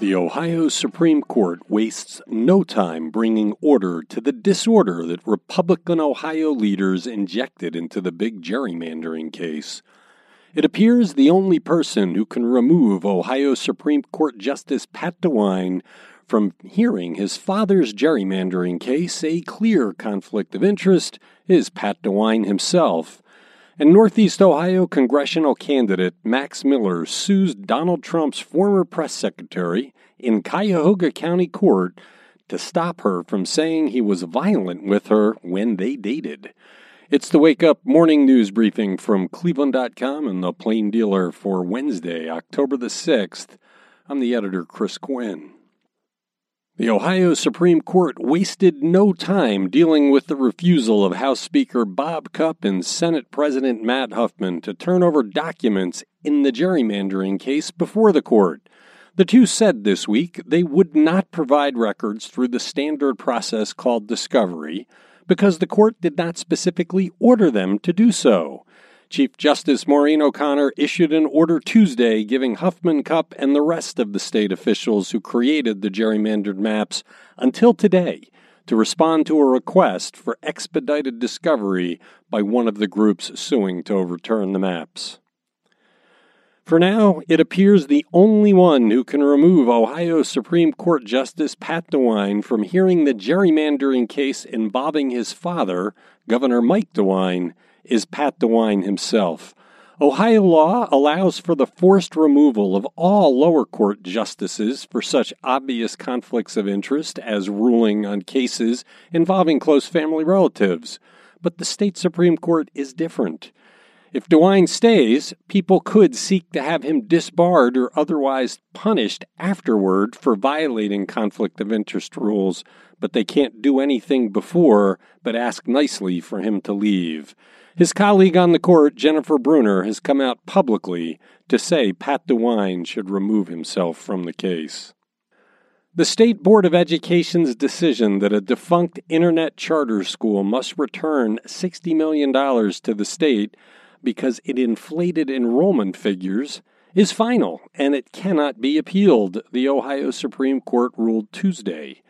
The Ohio Supreme Court wastes no time bringing order to the disorder that Republican Ohio leaders injected into the big gerrymandering case. It appears the only person who can remove Ohio Supreme Court Justice Pat DeWine from hearing his father's gerrymandering case a clear conflict of interest is Pat DeWine himself and Northeast Ohio congressional candidate Max Miller sues Donald Trump's former press secretary in Cuyahoga County Court to stop her from saying he was violent with her when they dated. It's the Wake Up Morning News Briefing from Cleveland.com and the Plain Dealer for Wednesday, October the 6th. I'm the editor, Chris Quinn. The Ohio Supreme Court wasted no time dealing with the refusal of House Speaker Bob Cupp and Senate President Matt Huffman to turn over documents in the gerrymandering case before the court. The two said this week they would not provide records through the standard process called discovery because the court did not specifically order them to do so. Chief Justice Maureen O'Connor issued an order Tuesday giving Huffman Cupp and the rest of the state officials who created the gerrymandered maps until today to respond to a request for expedited discovery by one of the groups suing to overturn the maps. For now, it appears the only one who can remove Ohio Supreme Court Justice Pat DeWine from hearing the gerrymandering case involving his father, Governor Mike DeWine, is Pat DeWine himself. Ohio law allows for the forced removal of all lower court justices for such obvious conflicts of interest as ruling on cases involving close family relatives. But the state Supreme Court is different. If DeWine stays, people could seek to have him disbarred or otherwise punished afterward for violating conflict of interest rules, but they can't do anything before but ask nicely for him to leave. His colleague on the court, Jennifer Brunner, has come out publicly to say Pat DeWine should remove himself from the case. The State Board of Education's decision that a defunct internet charter school must return $60 million to the state because it inflated enrollment figures is final and it cannot be appealed, the Ohio Supreme Court ruled Tuesday.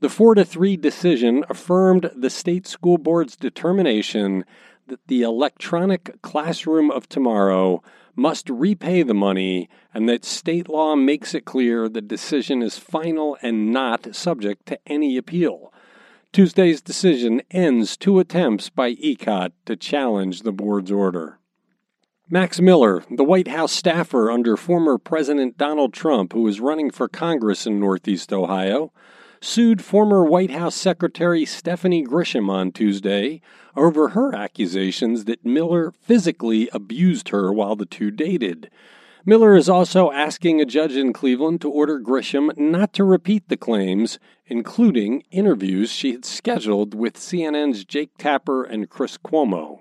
The 4 to 3 decision affirmed the state school board's determination that the electronic classroom of tomorrow must repay the money and that state law makes it clear the decision is final and not subject to any appeal. Tuesday's decision ends two attempts by ECOT to challenge the board's order. Max Miller, the White House staffer under former President Donald Trump, who is running for Congress in Northeast Ohio, sued former White House Secretary Stephanie Grisham on Tuesday over her accusations that Miller physically abused her while the two dated. Miller is also asking a judge in Cleveland to order Grisham not to repeat the claims, including interviews she had scheduled with CNN's Jake Tapper and Chris Cuomo.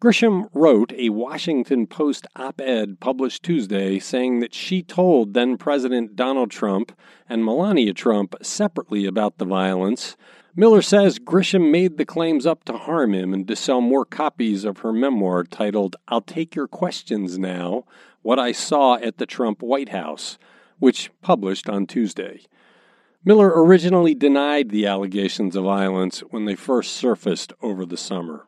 Grisham wrote a Washington Post op ed published Tuesday saying that she told then President Donald Trump and Melania Trump separately about the violence. Miller says Grisham made the claims up to harm him and to sell more copies of her memoir titled I'll Take Your Questions Now What I Saw at the Trump White House, which published on Tuesday. Miller originally denied the allegations of violence when they first surfaced over the summer.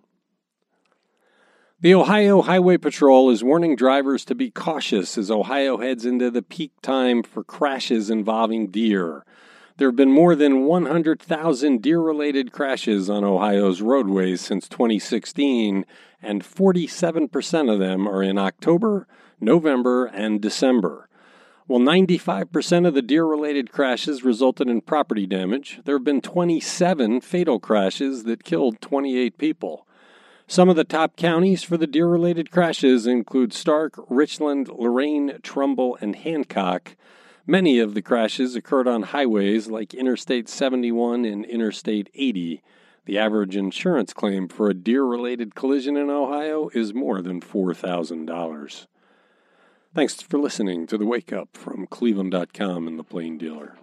The Ohio Highway Patrol is warning drivers to be cautious as Ohio heads into the peak time for crashes involving deer. There have been more than 100,000 deer related crashes on Ohio's roadways since 2016, and 47% of them are in October, November, and December. While 95% of the deer related crashes resulted in property damage, there have been 27 fatal crashes that killed 28 people. Some of the top counties for the deer related crashes include Stark, Richland, Lorain, Trumbull, and Hancock. Many of the crashes occurred on highways like Interstate 71 and Interstate 80. The average insurance claim for a deer related collision in Ohio is more than $4,000. Thanks for listening to the Wake Up from Cleveland.com and the Plain Dealer.